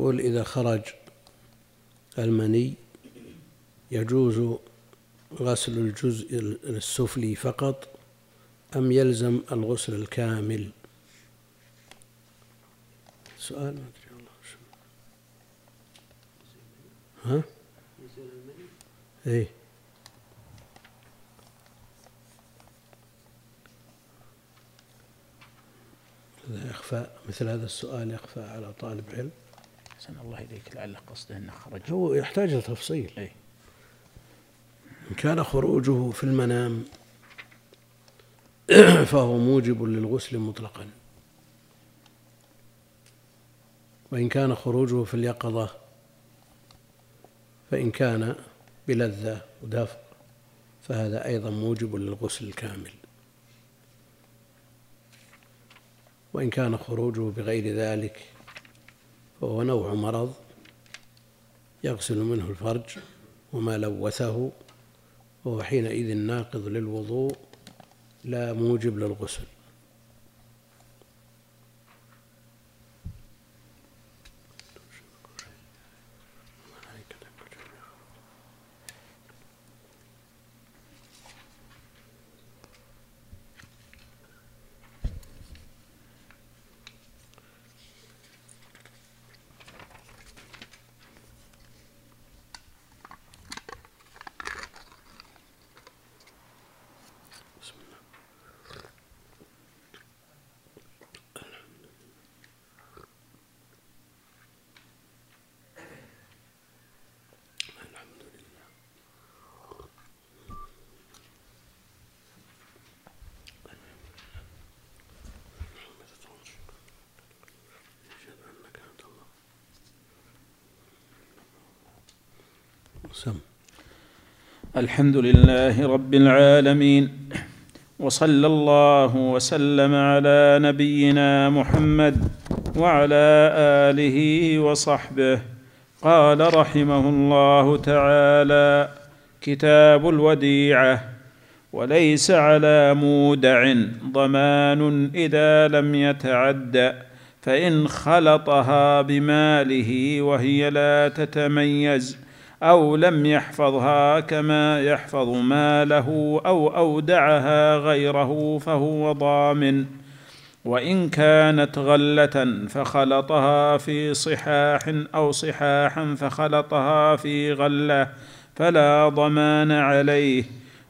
يقول إذا خرج المني يجوز غسل الجزء السفلي فقط أم يلزم الغسل الكامل؟ سؤال ما أدري والله ها؟ إيه. يخفى مثل هذا السؤال يخفى على طالب علم. أحسن الله إليك. لعل قصده أنه خرج. هو يحتاج لتفصيل أي إن كان خروجه في المنام فهو موجب للغسل مطلقا. وإن كان خروجه في اليقظة فإن كان بلذة ودفع فهذا أيضا موجب للغسل الكامل. وإن كان خروجه بغير ذلك فهو نوع مرض يغسل منه الفرج وما لوثه وهو حينئذ ناقض للوضوء لا موجب للغسل. سم. الحمد لله رب العالمين وصلى الله وسلم على نبينا محمد وعلى آله وصحبه. قال رحمه الله تعالى كتاب الوديعة وليس على مودع ضمان إذا لم يتعد فإن خلطها بماله وهي لا تتميز. أو لم يحفظها كما يحفظ ماله أو أودعها غيره فهو ضامن. وإن كانت غلة فخلطها في صحاح أو صحاحا فخلطها في غلة فلا ضمان عليه.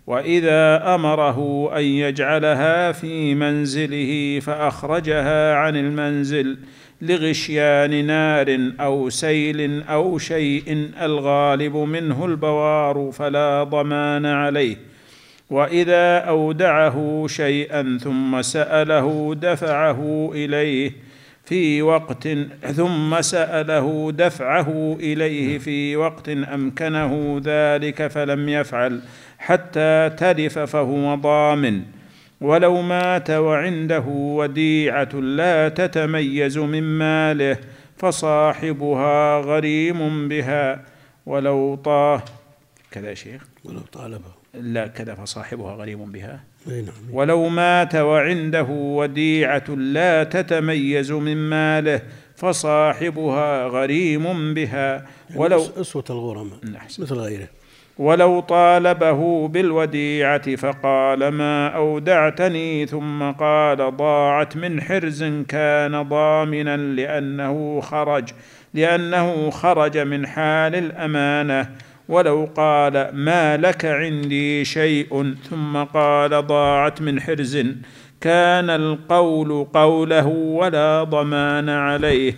وإذا أمره أن يجعلها في منزله فأخرجها عن المنزل لغشيان نار أو سيل أو شيء الغالب منه البوار فلا ضمان عليه. وإذا أودعه شيئا ثم سأله دفعه إليه في وقت ثم سأله دفعه إليه في وقت أمكنه ذلك فلم يفعل حتى تلف فهو ضامن. ولو مات وعنده وديعه لا تتميز من ماله فصاحبها غريم بها ولو طاه كذا شيخ؟ ولو طالبه. لا كذا فصاحبها غريم بها. نعم ولو مات وعنده وديعه لا تتميز من ماله فصاحبها غريم بها. ولو أسوة الغرماء أحسن. مثل غيره. ولو طالبه بالوديعة فقال ما أودعتني ثم قال ضاعت من حرز كان ضامنا لأنه خرج لأنه خرج من حال الأمانة. ولو قال ما لك عندي شيء ثم قال ضاعت من حرز كان القول قوله ولا ضمان عليه.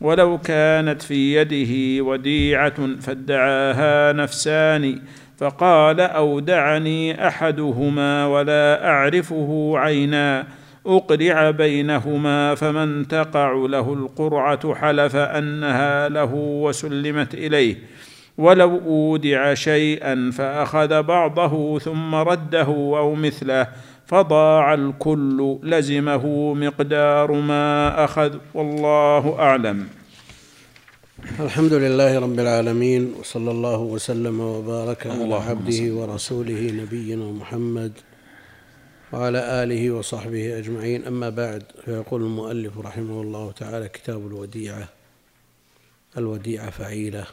ولو كانت في يده وديعة فادعاها نفسان فقال أودعني أحدهما ولا أعرفه عينا أقرع بينهما فمن تقع له القرعة حلف أنها له وسلمت إليه. ولو أودع شيئا فأخذ بعضه ثم رده أو مثله فضاع الكل لزمه مقدار ما أخذ والله أعلم. الحمد لله رب العالمين وصلى الله وسلم وبارك على عبده ورسوله نبينا محمد وعلى آله وصحبه أجمعين. أما بعد فيقول المؤلف رحمه الله تعالى كتاب الوديعة الوديعة فعيلة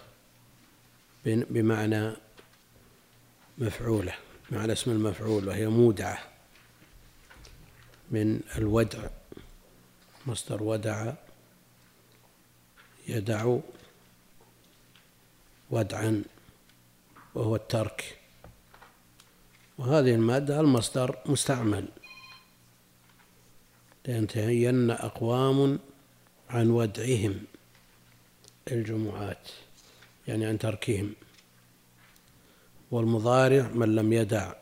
بمعنى مفعولة بمعنى اسم المفعول وهي مودعة. من الودع. مصدر ودع يدع ودعا وهو الترك. وهذه المادة المصدر مستعمل. لينتهين أقوام عن ودعهم الجمعات يعني عن تركهم. والمضارع من لم يدع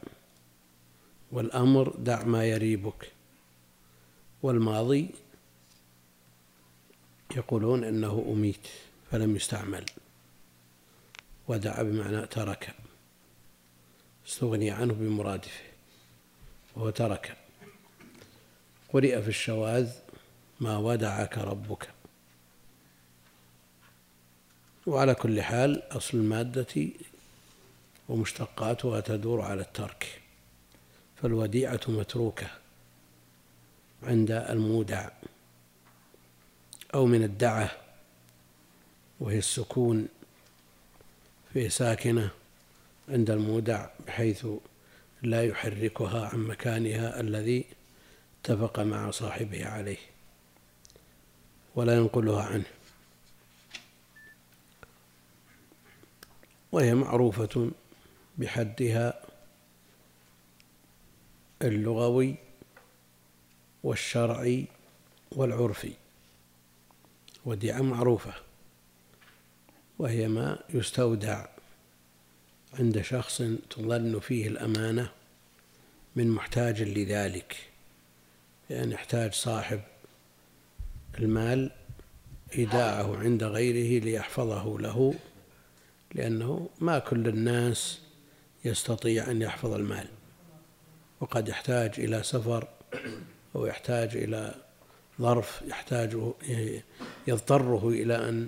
والأمر دع ما يريبك. والماضي يقولون إنه أميت فلم يستعمل ودع بمعنى ترك استغني عنه بمرادفه وهو ترك. قرئ في الشواذ ما ودعك ربك وعلى كل حال أصل المادة ومشتقاتها تدور على الترك فالوديعة متروكة. عند المودع أو من الدعة وهي السكون في ساكنة عند المودع بحيث لا يحركها عن مكانها الذي اتفق مع صاحبه عليه ولا ينقلها عنه. وهي معروفة بحدها اللغوي والشرعي والعرفي وديعة معروفة وهي ما يستودع عند شخص تظن فيه الأمانة من محتاج لذلك يعني يحتاج صاحب المال إيداعه عند غيره ليحفظه له لأنه ما كل الناس يستطيع أن يحفظ المال وقد يحتاج إلى سفر أو يحتاج إلى ظرف يحتاج يضطره إلى أن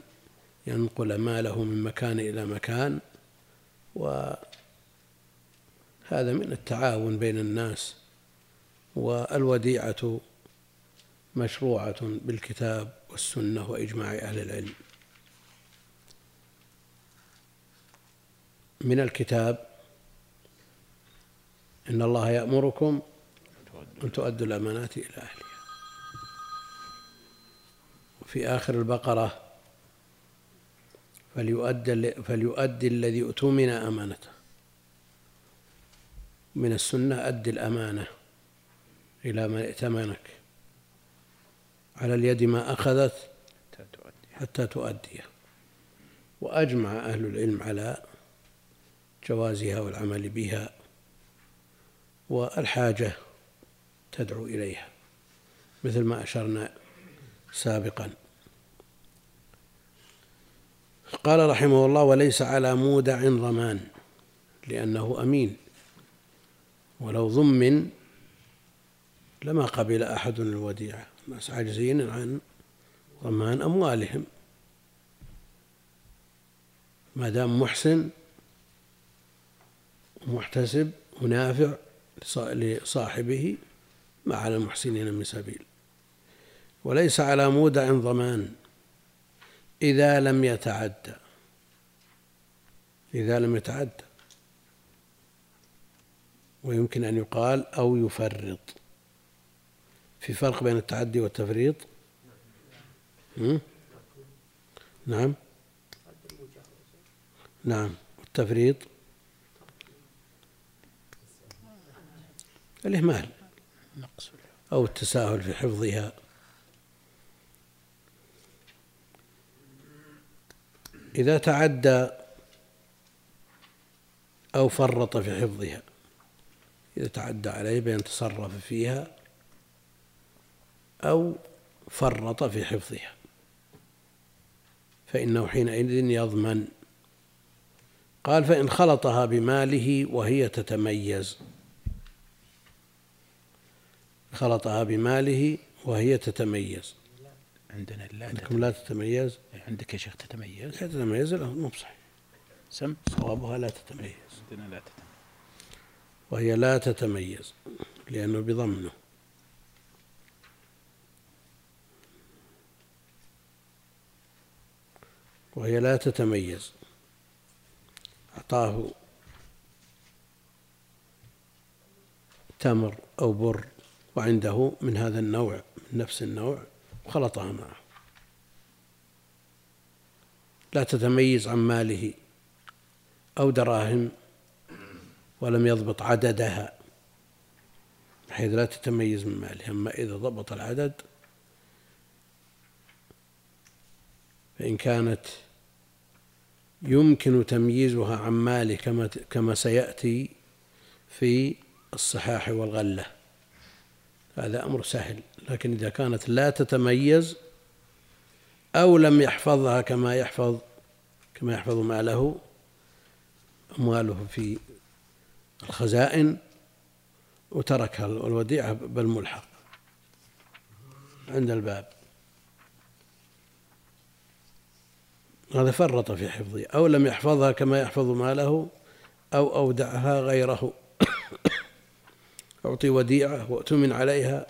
ينقل ماله من مكان إلى مكان. وهذا من التعاون بين الناس. والوديعة مشروعة بالكتاب والسنة وإجماع أهل العلم. من الكتاب إن الله يأمركم أن تؤدوا الأمانات إلى أهلها. في آخر البقرة فليؤدي, فليؤدي الذي اؤتمن أمانته. من السنة أد الأمانة إلى من ائتمنك. على اليد ما أخذت حتى تؤديه وأجمع أهل العلم على جوازها والعمل بها. والحاجة تدعو إليها مثل ما أشرنا سابقا. قال رحمه الله وليس على مودع ضمان لأنه أمين ولو ضمن لما قبل أحد الوديعة الناس عاجزين عن ضمان أموالهم. ما دام محسن ومحتسب ونافع لصاحبه ما على المحسنين من سبيل. وليس على مودع ضمان إذا لم يتعدى. إذا لم يتعدى. ويمكن أن يقال أو يفرط. في فرق بين التعدي والتفريط؟ نعم. نعم. والتفريط؟ الإهمال. أو التساهل في حفظها. إذا تعدى أو فرط في حفظها إذا تعدى عليه بأن تصرف فيها أو فرط في حفظها فإنه حينئذ يضمن. قال فإن خلطها بماله وهي تتميز. خلطها بماله وهي تتميز. عندنا لا عندكم لا تتميز؟ عندك يا شيخ تتميز؟ لا تتميز لا مو بصحيح. سم؟ صوابها لا تتميز. عندنا لا تتميز. وهي لا تتميز لأنه بضمنه. وهي لا تتميز. أعطاه تمر أو بر. وعنده من هذا النوع من نفس النوع وخلطها معه. لا تتميز عن ماله أو دراهم ولم يضبط عددها بحيث لا تتميز من ماله. أما إذا ضبط العدد فإن كانت يمكن تمييزها عن ماله كما كما سيأتي في الصحاح والغلة. هذا أمر سهل لكن إذا كانت لا تتميز أو لم يحفظها كما يحفظ كما يحفظ ماله أمواله في الخزائن وتركها الوديعة بالملحق عند الباب. هذا فرط في حفظه أو لم يحفظها كما يحفظ ماله أو أودعها غيره. أعطي وديعة وأتمن عليها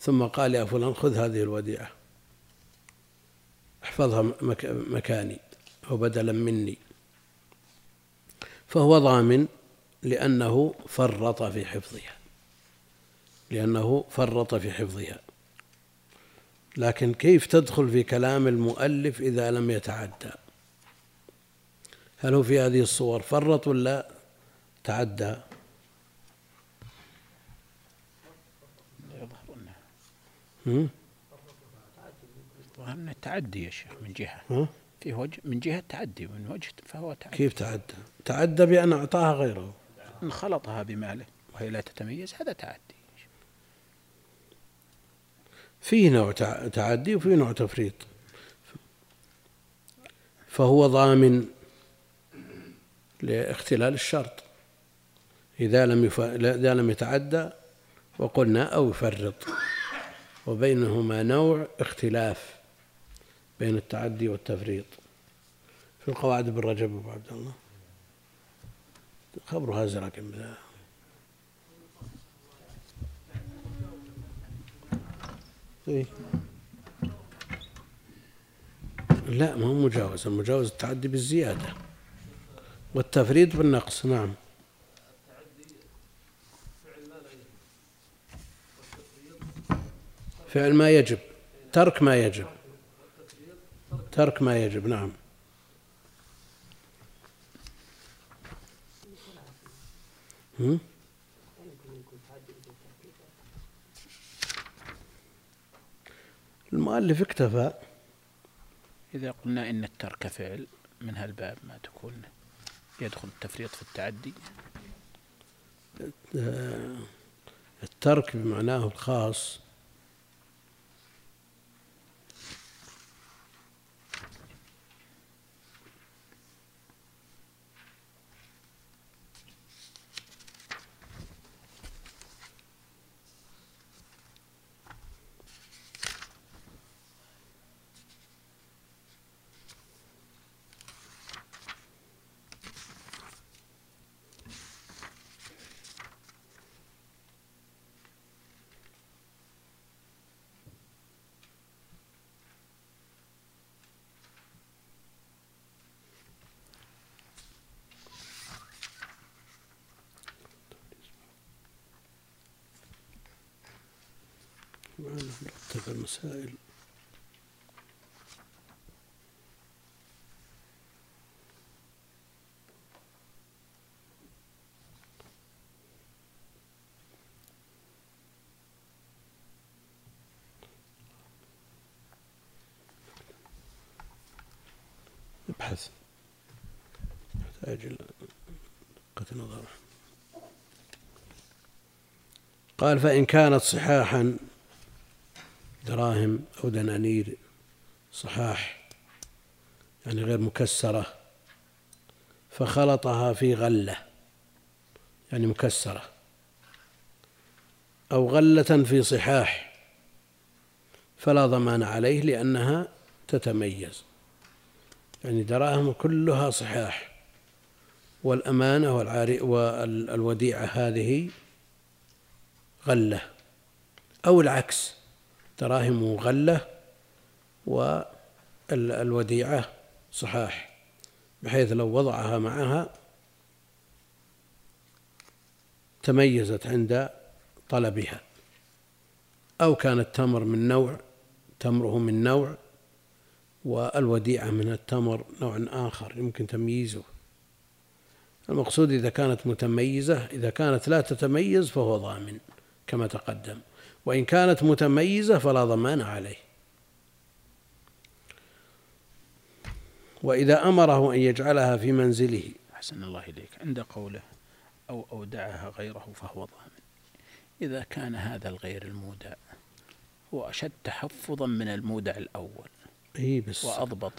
ثم قال يا فلان خذ هذه الوديعة. احفظها مكاني أو بدلا مني. فهو ضامن لأنه فرط في حفظها. لأنه فرط في حفظها. لكن كيف تدخل في كلام المؤلف إذا لم يتعدى؟ هل هو في هذه الصور فرط ولا تعدى؟ أنه التعدي يا شيخ من جهة. في وجه من جهة تعدي من وجه فهو تعدي. كيف تعدى؟ تعدى بأن أعطاها غيره. إن خلطها بماله وهي لا تتميز هذا تعدي. فيه نوع تعدي وفيه نوع تفريط. فهو ضامن لاختلال الشرط. إذا لم. إذا لم يتعدى وقلنا أو يفرط. وبينهما نوع اختلاف بين التعدي والتفريط. في القواعد ابن رجب أبو عبد الله. خبرها بذا إيه؟ لا ما هو مجاوز. المجاوز التعدي بالزيادة والتفريط بالنقص. نعم. فعل ما يجب. ترك ما يجب. ترك ما يجب نعم. المؤلف اكتفى. إذا قلنا إن الترك فعل من هالباب ما تكون يدخل التفريط في التعدي؟ الترك بمعناه الخاص. نرتب المسائل. ابحث. يحتاج دقة نظر. قال فإن كانت صحاحا دراهم أو دنانير صحاح يعني غير مكسرة فخلطها في غلة يعني مكسرة أو غلة في صحاح فلا ضمان عليه لأنها تتميز يعني دراهم كلها صحاح والأمانة والوديعة هذه غلة أو العكس. دراهم غلة والوديعة صحاح بحيث لو وضعها معها تميزت عند طلبها. أو كان التمر من نوع تمره من نوع والوديعة من التمر نوع آخر يمكن تمييزه. المقصود إذا كانت متميزة إذا كانت لا تتميز فهو ضامن كما تقدم. وإن كانت متميزة فلا ضمان عليه. وإذا أمره أن يجعلها في منزله. أحسن الله إليك. عند قوله أو أودعها غيره فهو ضامن. إذا كان هذا الغير المودع هو أشد تحفظا من المودع الأول. إيه بس. وأضبط.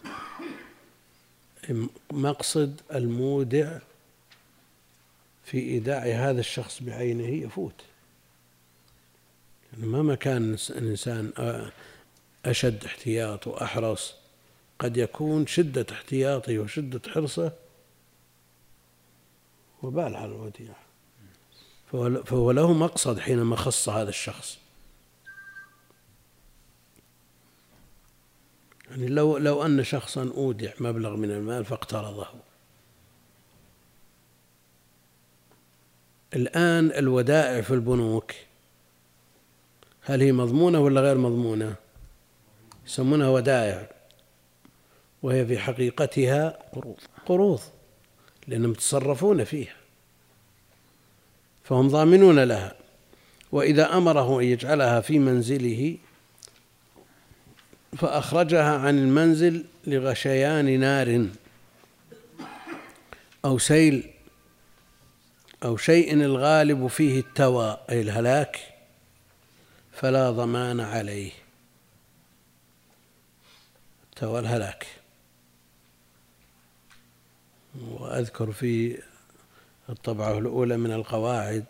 مقصد المودع في إيداع هذا الشخص بعينه يفوت. يعني مهما كان الإنسان أشد احتياط وأحرص قد يكون شدة احتياطه وشدة حرصه وبال على الوديعة فهو له مقصد حينما خص هذا الشخص. يعني لو لو أن شخصا أودع مبلغ من المال فاقترضه. الآن الودائع في البنوك هل هي مضمونة ولا غير مضمونة؟ يسمونها ودائع وهي في حقيقتها قروض. قروض لأنهم يتصرفون فيها فهم ضامنون لها. وإذا أمره أن يجعلها في منزله فأخرجها عن المنزل لغشيان نار أو سيل أو شيء الغالب فيه التوى أي الهلاك. فلا ضمان عليه. التوى الهلاك. وأذكر في الطبعة الأولى من القواعد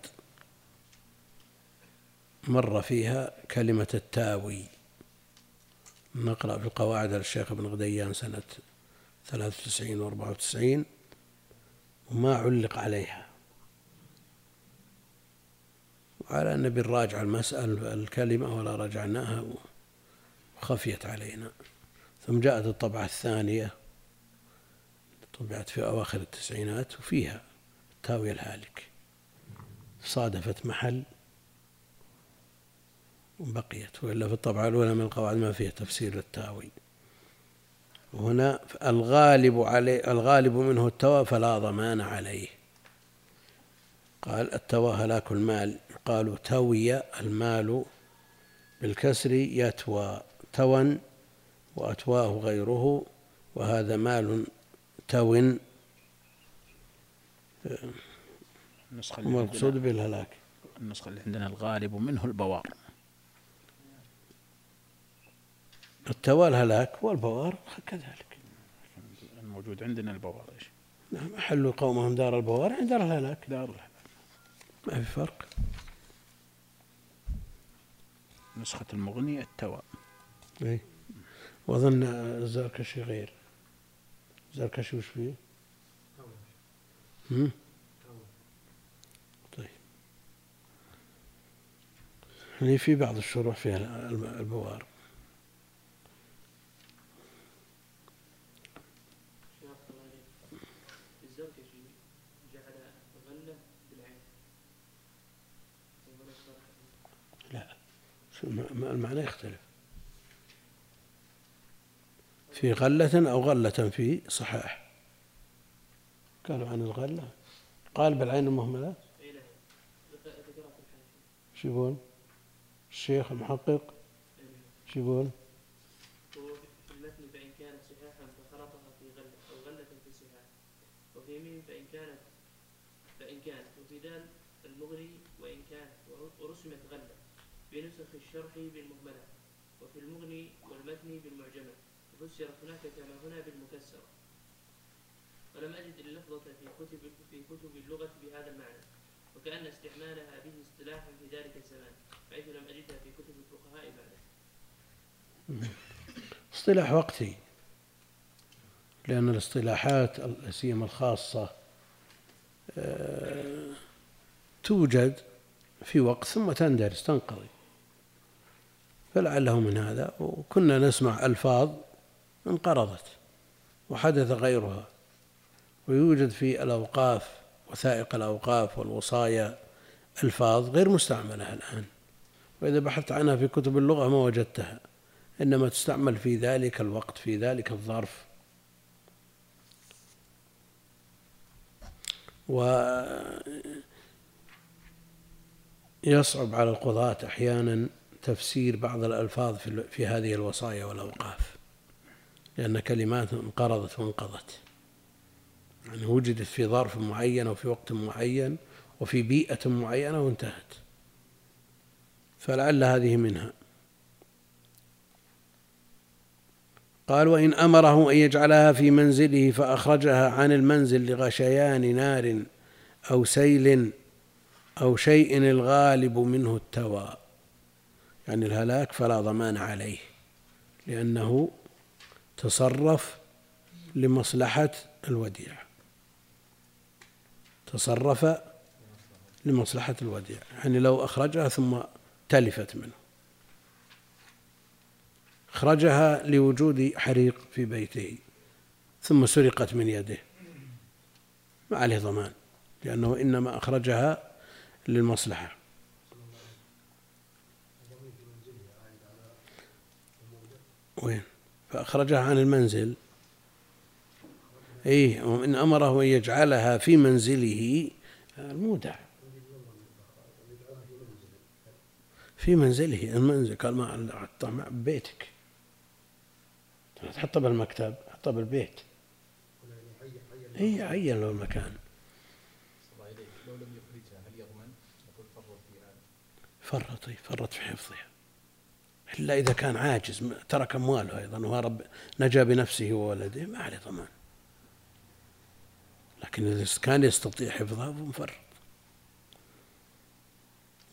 مر فيها كلمة التاوي. نقرأ في القواعد على الشيخ ابن غديان سنة 93 و 94 وما علق عليها. وعلى أن بالراجع المسألة الكلمة ولا رجعناها وخفيت علينا. ثم جاءت الطبعة الثانية طبعت في أواخر التسعينات وفيها التاوية الهالك. صادفت محل وبقيت وإلا في الطبعة الأولى من القواعد ما فيها تفسير للتاوي. وهنا الغالب عليه الغالب منه التوى فلا ضمان عليه. قال التوى هلاك المال. قالوا توي المال بالكسر يتوى توى وأتواه غيره وهذا مال تو. النسخة اللي المقصود بالهلاك؟ النسخة اللي عندنا الغالب منه البوار. التوى الهلاك والبوار كذلك. الموجود عندنا البوار إيش؟ نعم أحلوا قومهم دار البوار عند دار الهلاك. دار الهلاك. ما في فرق. نسخة المغني التوى اي وأظن الزركشي غير. زركشي وش فيه؟ طيب. يعني في بعض الشروح فيها البوار. المعنى يختلف. في غلة أو غلة في صحاح. قالوا عن الغلة. قال بالعين المهملة شو يقول الشيخ المحقق. شو يقول في المتن فإن كانت صحاحا فخلطها في غلة أو غلة في صحاح وفي ميم فإن كانت فإن كانت وفي دال المغني وإن كانت ورسمت غلة بنسخ الشرح بالمهملة وفي المغني والمتن بالمعجمة. فسرت هناك كما هنا بالمكسرة. ولم أجد اللفظة في كتب في كتب اللغة بهذا المعنى وكأن استعمالها به اصطلاح في ذلك الزمان حيث لم أجدها في كتب الفقهاء بعده. اصطلاح وقتي لأن الاصطلاحات لا سيما الخاصة آه، توجد في وقت ثم تندرس تنقضي. فلعله من هذا. وكنا نسمع ألفاظ انقرضت وحدث غيرها. ويوجد في الأوقاف وثائق الأوقاف والوصايا ألفاظ غير مستعملة الآن. وإذا بحثت عنها في كتب اللغة ما وجدتها. إنما تستعمل في ذلك الوقت في ذلك الظرف. ويصعب على القضاة أحيانا تفسير بعض الألفاظ في هذه الوصايا والأوقاف. لأن كلمات انقرضت وانقضت. يعني وجدت في ظرف معين وفي وقت معين وفي بيئة معينة وانتهت. فلعل هذه منها. قال وإن أمره أن يجعلها في منزله فأخرجها عن المنزل لغشيان نار أو سيل أو شيء الغالب منه التوى. يعني الهلاك فلا ضمان عليه لأنه تصرف لمصلحة الوديعة تصرف لمصلحة الوديعة يعني لو أخرجها ثم تلفت منه. أخرجها لوجود حريق في بيته ثم سرقت من يده. ما عليه ضمان لأنه إنما أخرجها للمصلحة. وين؟ فأخرجها عن المنزل. إيه وإن أمره أن يجعلها في منزله. المودع. في منزله المنزل. قال ما حطها مع بيتك. تحطها بالمكتب حطها بالبيت. اي عين له المكان. فرط فرط في حفظها. إلا إذا كان عاجز ترك أمواله أيضا وهرب نجا بنفسه وولده ما عليه ضمان. لكن إذا كان يستطيع حفظها فمفرط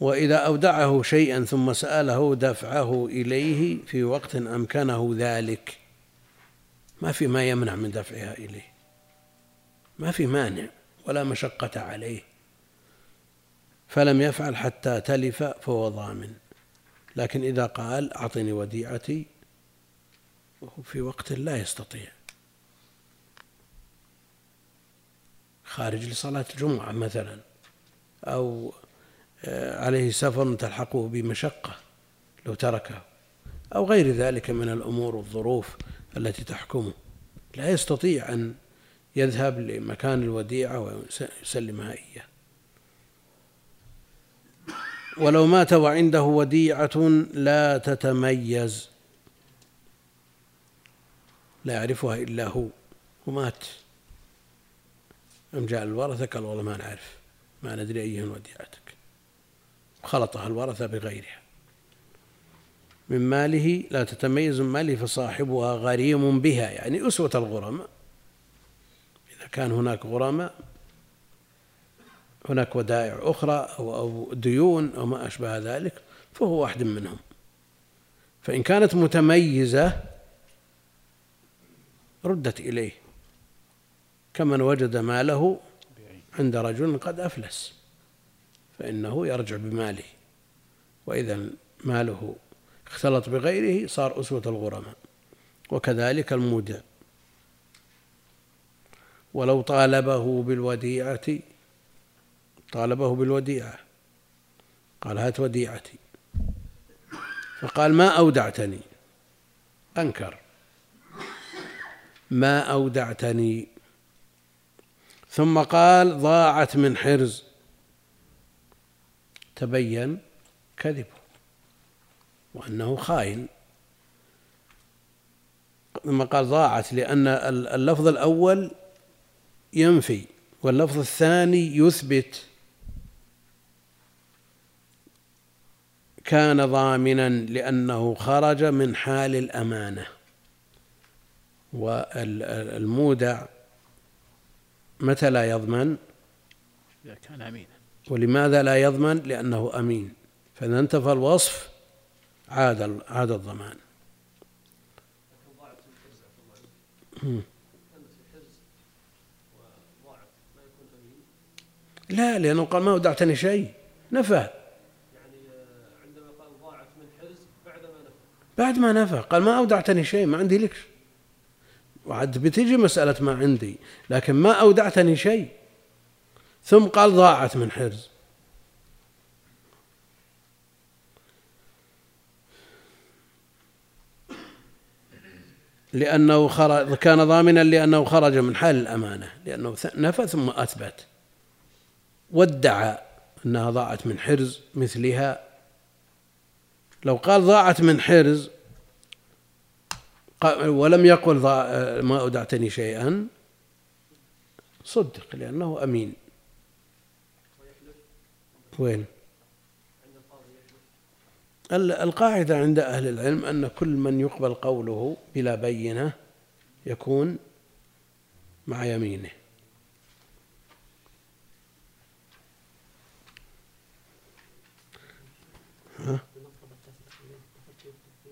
وإذا أودعه شيئا ثم سأله دفعه إليه في وقت أمكنه ذلك. ما في ما يمنع من دفعها إليه. ما في مانع ولا مشقة عليه. فلم يفعل حتى تلف فهو ضامن لكن إذا قال أعطني وديعتي وهو في وقت لا يستطيع. خارج لصلاة الجمعة مثلا أو آه، عليه سفر تلحقه بمشقة لو تركه أو غير ذلك من الأمور والظروف التي تحكمه. لا يستطيع أن يذهب لمكان الوديعة ويسلمها إياه. ولو مات وعنده وديعة لا تتميز. لا يعرفها إلا هو ومات. أم جاء الورثة؟ قال والله ما نعرف ما ندري أيهن وديعتك. خلطها الورثة بغيرها. من ماله لا تتميز من ماله فصاحبها غريم بها يعني أسوة الغرماء. إذا كان هناك غرماء هناك ودائع أخرى أو ديون أو ما أشبه ذلك فهو واحد منهم. فإن كانت متميزة ردت إليه. كمن وجد ماله عند رجل قد أفلس فإنه يرجع بماله. وإذا ماله اختلط بغيره صار أسوة الغرماء وكذلك المودع. ولو طالبه بالوديعة طالبه بالوديعة. قال هات وديعتي. فقال ما أودعتني؟ أنكر. ما أودعتني. ثم قال ضاعت من حرز. تبين كذبه. وأنه خائن ثم قال ضاعت لأن اللفظ الأول ينفي واللفظ الثاني يثبت. كان ضامنا لأنه خرج من حال الأمانة. والمودع متى لا يضمن؟ إذا كان أمينا. ولماذا لا يضمن؟ لأنه أمين. فإذا انتفى الوصف عاد عاد الضمان. لا لأنه قال ما أودعتني شيء. نفى. بعد ما نفى قال ما أودعتني شيء ما عندي لك وعد بتجي مسألة ما عندي لكن ما أودعتني شيء. ثم قال ضاعت من حرز. لأنه خرج كان ضامنا لأنه خرج من حال الأمانة لأنه نفى ثم أثبت. وادعى أنها ضاعت من حرز مثلها. لو قال ضاعت من حرز ولم يقل ما أودعتني شيئا صدق لأنه أمين. وين؟ القاعدة عند أهل العلم أن كل من يقبل قوله بلا بينة يكون مع يمينه. ها؟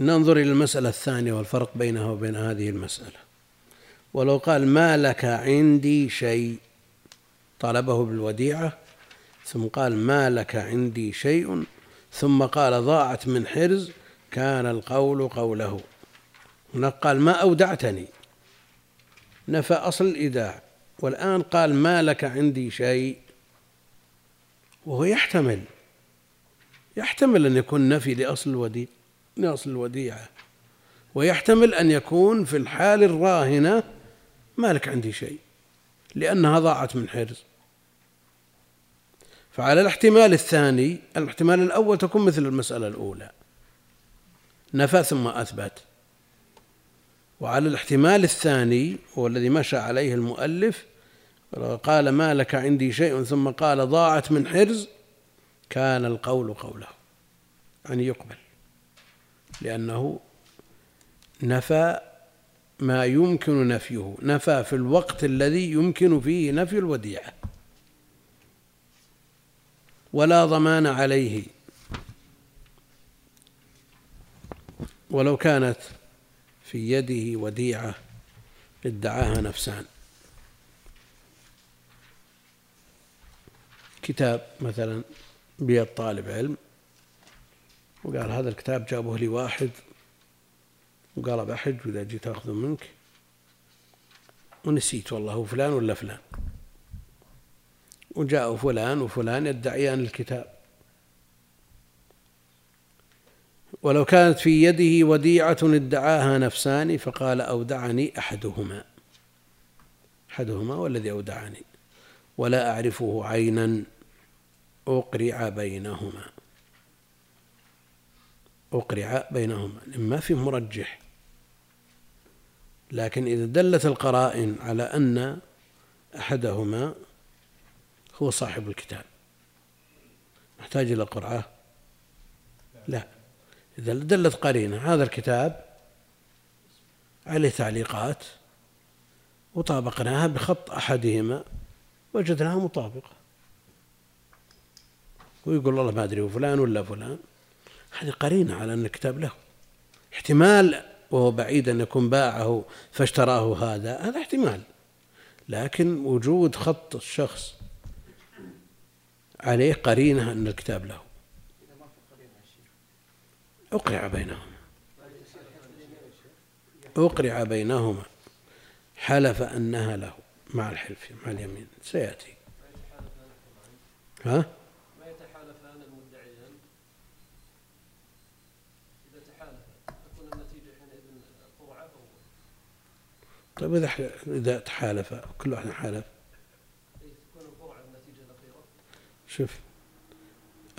ننظر إلى المسألة الثانية والفرق بينها وبين هذه المسألة. ولو قال ما لك عندي شيء طلبه بالوديعة ثم قال ما لك عندي شيء ثم قال ضاعت من حرز كان القول قوله. هناك قال ما أودعتني. نفى أصل الإيداع. والآن قال ما لك عندي شيء وهو يحتمل. يحتمل أن يكون نفي لأصل الوديع لأصل الوديعة. ويحتمل أن يكون في الحال الراهنة ما لك عندي شيء لأنها ضاعت من حرز. فعلى الاحتمال الثاني الاحتمال الأول تكون مثل المسألة الأولى. نفى ثم أثبت. وعلى الاحتمال الثاني هو الذي مشى عليه المؤلف قال ما لك عندي شيء ثم قال ضاعت من حرز كان القول قوله يعني يقبل. لأنه نفى ما يمكن نفيه نفى في الوقت الذي يمكن فيه نفي الوديعة. ولا ضمان عليه. ولو كانت في يده وديعة ادعاها نفسان كتاب مثلا بيد طالب علم. وقال هذا الكتاب جابه لي واحد وقال بحج وإذا جيت أخذه منك. ونسيت والله هو فلان ولا فلان. وجاء فلان وفلان يدعيان الكتاب. ولو كانت في يده وديعة ادعاها نفسان فقال أودعني أحدهما. أحدهما والذي أودعني. ولا أعرفه عينا أقرع بينهما. أقرع بينهما ما في مرجح. لكن إذا دلت القرائن على أن أحدهما هو صاحب الكتاب نحتاج إلى قرعة؟ لا. إذا دلت قرينة هذا الكتاب عليه تعليقات وطابقناها بخط أحدهما وجدناها مطابقة ويقول والله ما أدري فلان ولا فلان. هذه قرينة على أن الكتاب له. احتمال وهو بعيد أن يكون باعه فاشتراه هذا هذا احتمال. لكن وجود خط الشخص عليه قرينة أن الكتاب له. أقرع بينهما. أقرع بينهما. حلف أنها له مع الحلف مع اليمين. سيأتي. ها؟ طيب إذا إذا تحالف كل واحد حالف. شوف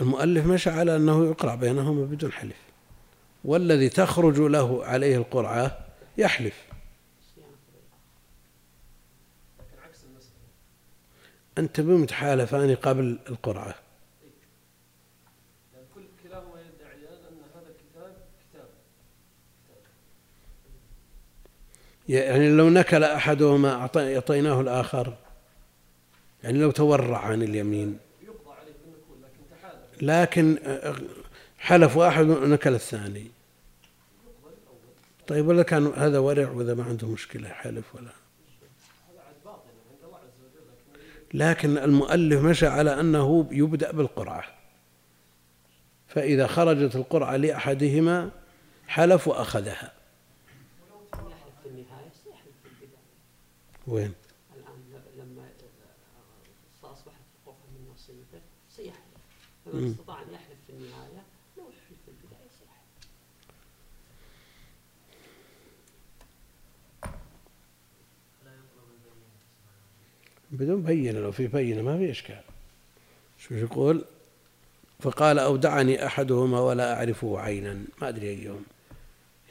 المؤلف مشى على أنه يقرع بينهما بدون حلف. والذي تخرج له عليه القرعة يحلف. أنت بمتحالفان قبل القرعة؟ يعني لو نكل أحدهما أعطيناه الآخر يعني لو تورع عن اليمين. لكن حلف واحد ونكل الثاني. طيب ولا كان هذا ورع وإذا ما عنده مشكلة حلف ولا؟ لكن المؤلف مشى على أنه يبدأ بالقرعة. فإذا خرجت القرعة لأحدهما حلف وأخذها. وين؟ الآن لما أصبحت القرعة من نصيبه سيحلف. فمن استطاع أن يحلف في النهاية لو يحلف في البداية سيحلف. بدون بينة لو في بينة ما في إشكال. شو يقول؟ فقال أودعني أحدهما ولا أعرفه عينا. ما أدري أيهم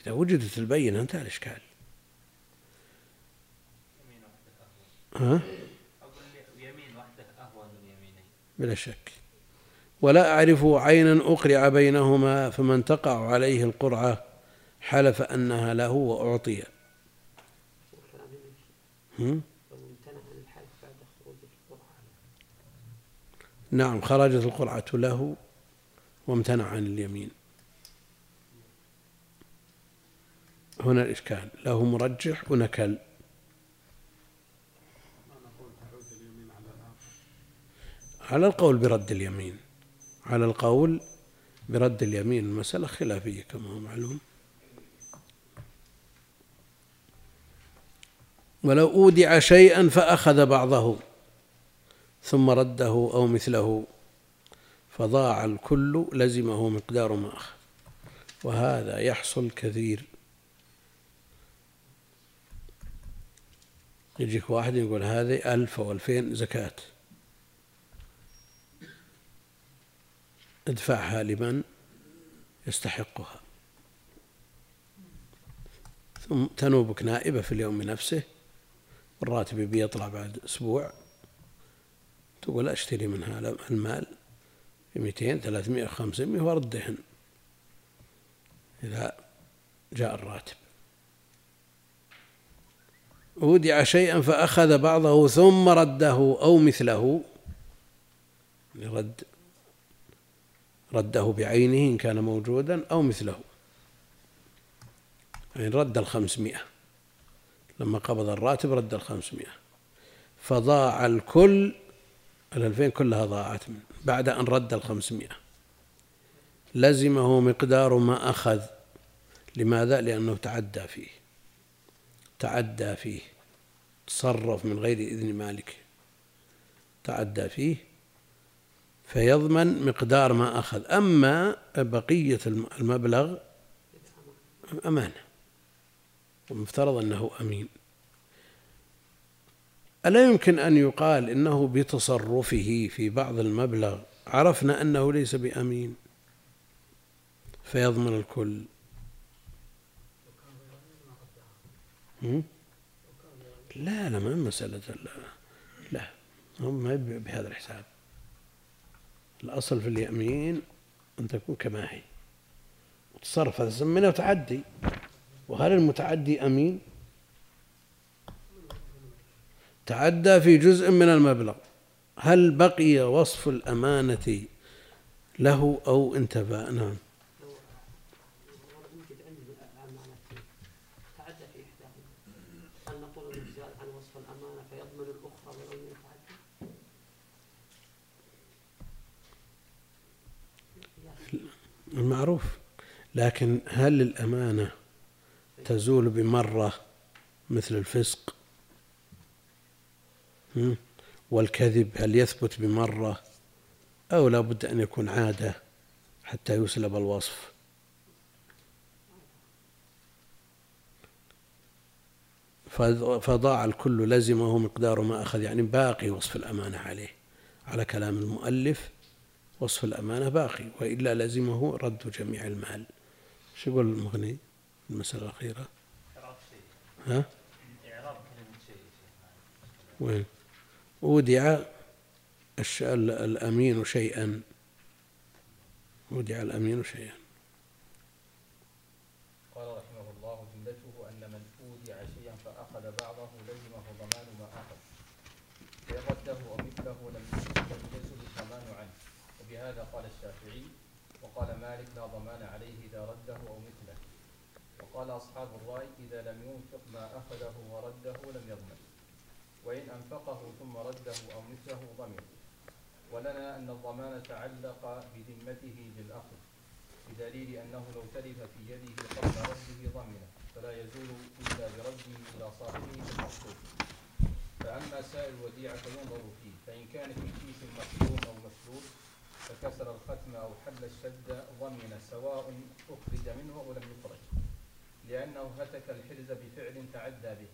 إذا وجدت البينة انتهى الإشكال. ها؟ يمين وحده أهون من يمينين بلا شك. ولا أعرفه عينا أقرع بينهما فمن تقع عليه القرعة حلف أنها له وأعطي؟ نعم خرجت القرعة له وامتنع عن اليمين. هنا الإشكال. له مرجح ونكل. على القول برد اليمين. على القول برد اليمين المسألة خلافية كما هو معلوم. ولو أودع شيئا فأخذ بعضه ثم رده أو مثله فضاع الكل لزمه مقدار ما أخذ. وهذا يحصل كثير. يجيك واحد يقول هذه ألف أو ألفين زكاة. ادفعها لمن يستحقها. ثم تنوبك نائبة في اليوم نفسه والراتب بيطلع بعد أسبوع تقول أشتري منها المال بمئتين ثلاثمائة خمسمائة وردهن إذا جاء الراتب. ودع شيئا فأخذ بعضه ثم رده أو مثله رد رده بعينه إن كان موجودا أو مثله. يعني رد الخمسمائة. لما قبض الراتب رد الخمسمائة. فضاع الكل الألفين كلها ضاعت منه بعد أن رد الخمسمائة. لزمه مقدار ما أخذ. لماذا؟ لأنه تعدى فيه. تعدى فيه. تصرف من غير إذن مالك. تعدى فيه. فيضمن مقدار ما أخذ. أما بقية المبلغ أمانة ومفترض أنه أمين. ألا يمكن أن يقال إنه بتصرفه في بعض المبلغ عرفنا أنه ليس بأمين؟ فيضمن الكل. لا لا ما مسألة لا ما بهذا الحساب. الأصل في اليمين أن تكون كما هي. وتصرف هذا سميناه تعدي وهل المتعدي أمين؟ تعدى في جزء من المبلغ. هل بقي وصف الأمانة له أو انتفى نعم. المعروف. لكن هل الأمانة تزول بمرة مثل الفسق؟ والكذب هل يثبت بمرة أو لا بد أن يكون عادة حتى يسلب الوصف؟ فضاع الكل لزمه مقدار ما أخذ يعني باقي وصف الأمانة عليه على كلام المؤلف وصف الأمانة باقي وإلا لزمه رد جميع المال. شو يقول المغني المسألة الأخيرة؟ ها؟ وين؟ أودع الأمين شيئا. أودع الأمين شيئا. قال رحمه الله جملته أن من أودع شيئا فأخذ بعضه لزمه ضمان ما أخذ. لم يزل الضمان عنه. وبهذا قال الشافعي وقال مالك لا ضمان عليه إذا رده أو مثله. وقال أصحاب الرأي إذا لم ينفق ما أخذه ورده لم يضمن. وإن أنفقه ثم رده أو مثله ضمن. ولنا أن الضمان تعلق بذمته بالأخذ بدليل أنه لو تلف في يده قبل رده ضمنه فلا يزول إلا برده إلى صاحبه بالمقصود فأما سائر الوديعة فينظر فيه فإن كان في كيس مخزوم أو مسدود فكسر الختم أو حل الشد ضمن سواء أخرج منه أو لم يخرج لأنه هتك الحرز بفعل تعدى به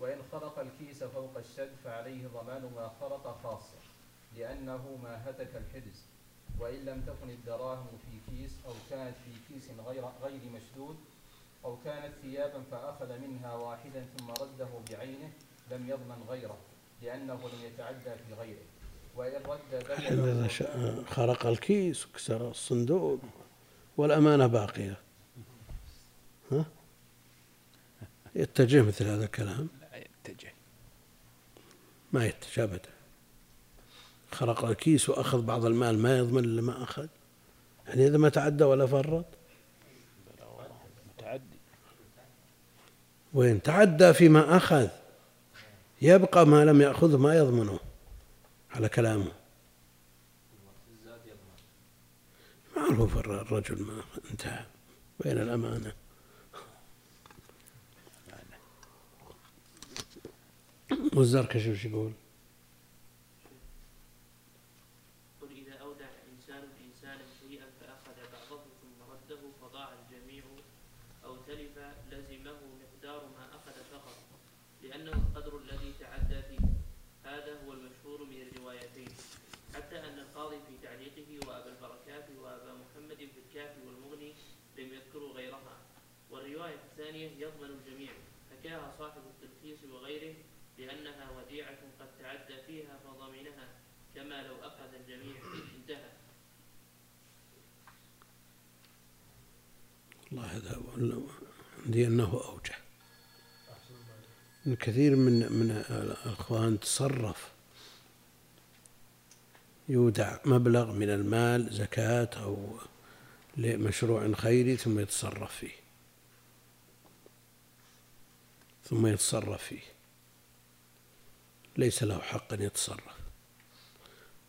وإن خرق الكيس فوق الشد فعليه ضمان ما خرق خاصة لأنه ما هتك الحرز وإن لم تكن الدراهم في كيس أو كانت في كيس غير غير مشدود أو كانت ثيابا فأخذ منها واحدا ثم رده بعينه لم يضمن غيره لأنه لم يتعدى في غيره. وإن رد الحين إذا بدله شا- خرق الكيس وكسر الصندوق والأمانة باقية. ها؟ يتجه مثل هذا الكلام؟ لا يتجه. ما يتجه أبدا. خرق الكيس وأخذ بعض المال ما يضمن إلا ما أخذ؟ يعني إذا ما تعدى ولا فرط؟ متعدي وإن تعدى فيما أخذ يبقى ما لم يأخذه ما يضمنه. على كلامه. معروف الر- الرجل ما انتهى. بين الأمانة؟ والزركشي وش يقول؟ لزمه مقدار ما أخذ فقط لأنه القدر الذي تعدى فيه. هذا هو المشهور من الروايتين حتى أن القاضي في تعليقه وأبا البركات وأبا محمد في الكافي والمغني لم يذكروا غيرها والرواية الثانية يضمن الجميع حكاها صاحب التلخيص وغيره لأنها وديعة قد تعدى فيها فضمنها كما لو أخذ الجميع انتهى والله هذا عندي أنه أوجه إن كثير من من الأخوان تصرف يودع مبلغ من المال زكاة أو لمشروع خيري ثم يتصرف فيه. ثم يتصرف فيه. ليس له حق أن يتصرف.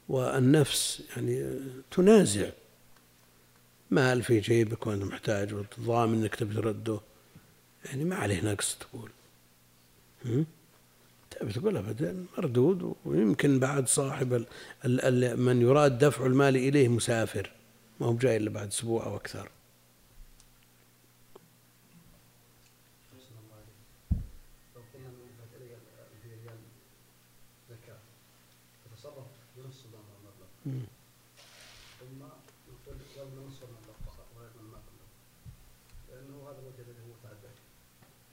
والنفس يعني تنازع. مال في جيبك وأنت محتاج وتضامن أنك تبي ترده؟ يعني ما عليه نقص تقول. هم؟ تبي تقول أبدا مردود ويمكن بعد صاحب ال ال ال من يراد دفع المال إليه مسافر ما هو جاي إلا بعد أسبوع أو أكثر.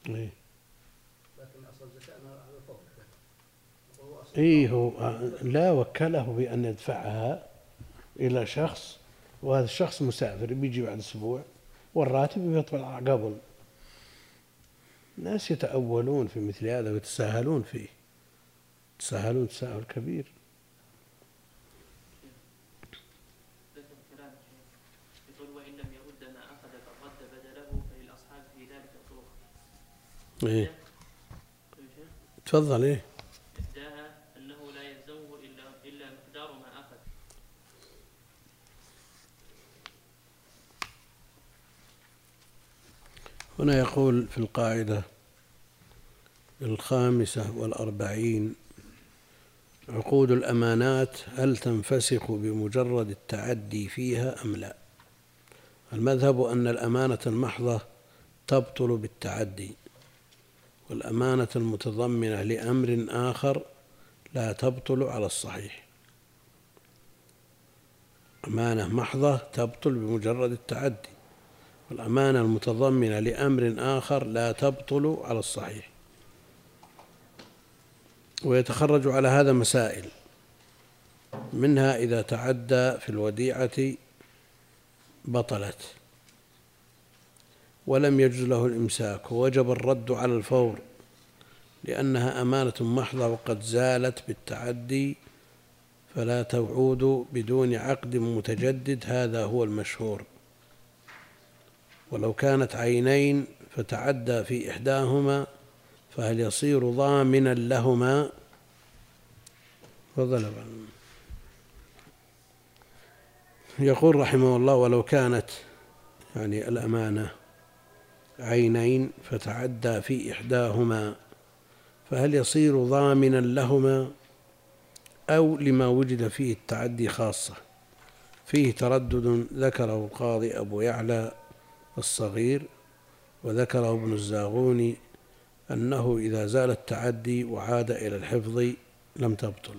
أحسن إيه هو لا وكله بأن يدفعها إلى شخص وهذا الشخص مسافر بيجي بعد أسبوع والراتب يطلع قبل. الناس يتأولون في مثل هذا ويتساهلون فيه. يتساهلون تساهل كبير. ذكر كلام الشيخ يقول وإن لم يرد ما أخذ بل رد بدله فللأصحاب في ذلك طرق إيه كل شيء تفضل إيه إحداها أنه لا يلزمه إلا إلا مقدار ما أخذ هنا يقول في القاعدة الخامسة والأربعين عقود الأمانات هل تنفسخ بمجرد التعدي فيها أم لا؟ المذهب أن الأمانة المحضة تبطل بالتعدي والأمانة المتضمنة لأمر آخر لا تبطل على الصحيح. أمانة محضة تبطل بمجرد التعدي. والأمانة المتضمنة لأمر آخر لا تبطل على الصحيح. ويتخرج على هذا مسائل منها إذا تعدى في الوديعة بطلت ولم يجوز له الإمساك ووجب الرد على الفور لأنها أمانة محضة وقد زالت بالتعدي فلا تعود بدون عقد متجدد هذا هو المشهور. ولو كانت عينين فتعدى في إحداهما فهل يصير ضامنا لهما؟ فضل يقول رحمه الله ولو كانت يعني الأمانة عينين فتعدى في إحداهما فهل يصير ضامنا لهما أو لما وجد فيه التعدي خاصة؟ فيه تردد ذكره القاضي أبو يعلى الصغير وذكره ابن الزاغوني أنه إذا زال التعدي وعاد إلى الحفظ لم تبطل.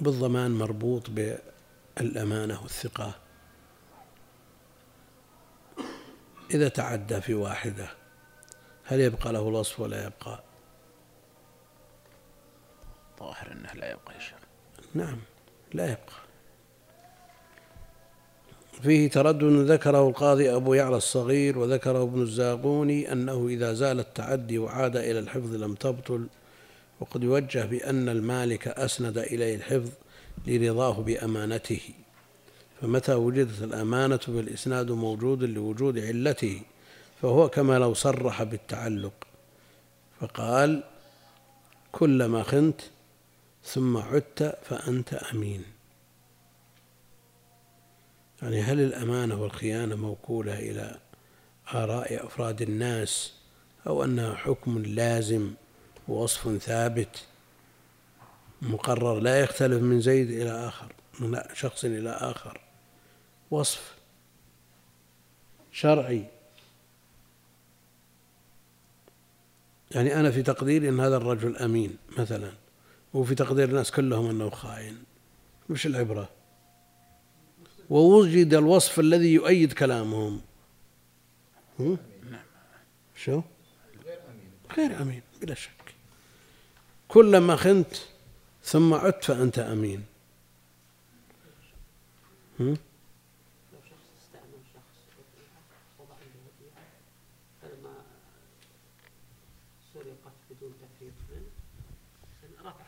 بالضمان مربوط بالأمانة والثقة. إذا تعدى في واحدة هل يبقى له الوصف ولا يبقى؟ ظاهر أنه لا يبقى يا شيخ. نعم لا يبقى. فيه تردد ذكره القاضي أبو يعلى الصغير وذكره ابن الزاغوني أنه إذا زال التعدي وعاد إلى الحفظ لم تبطل وقد يوجه بأن المالك أسند إليه الحفظ لرضاه بأمانته. فمتى وجدت الأمانة فالإسناد موجود لوجود علته؟ فهو كما لو صرح بالتعلق. فقال كلما خنت ثم عدت فأنت أمين. يعني هل الأمانة والخيانة موكولة إلى آراء أفراد الناس أو أنها حكم لازم ووصف ثابت مقرر لا يختلف من زيد إلى آخر من شخص إلى آخر؟ وصف شرعي. يعني أنا في تقديري أن هذا الرجل أمين مثلا وفي تقدير الناس كلهم أنه خائن. مش العبرة. ووجد الوصف الذي يؤيد كلامهم. هم؟ شو؟ غير أمين بلا شك. كلما خنت ثم عدت فأنت أمين. هم؟ بدون تفريط. رفع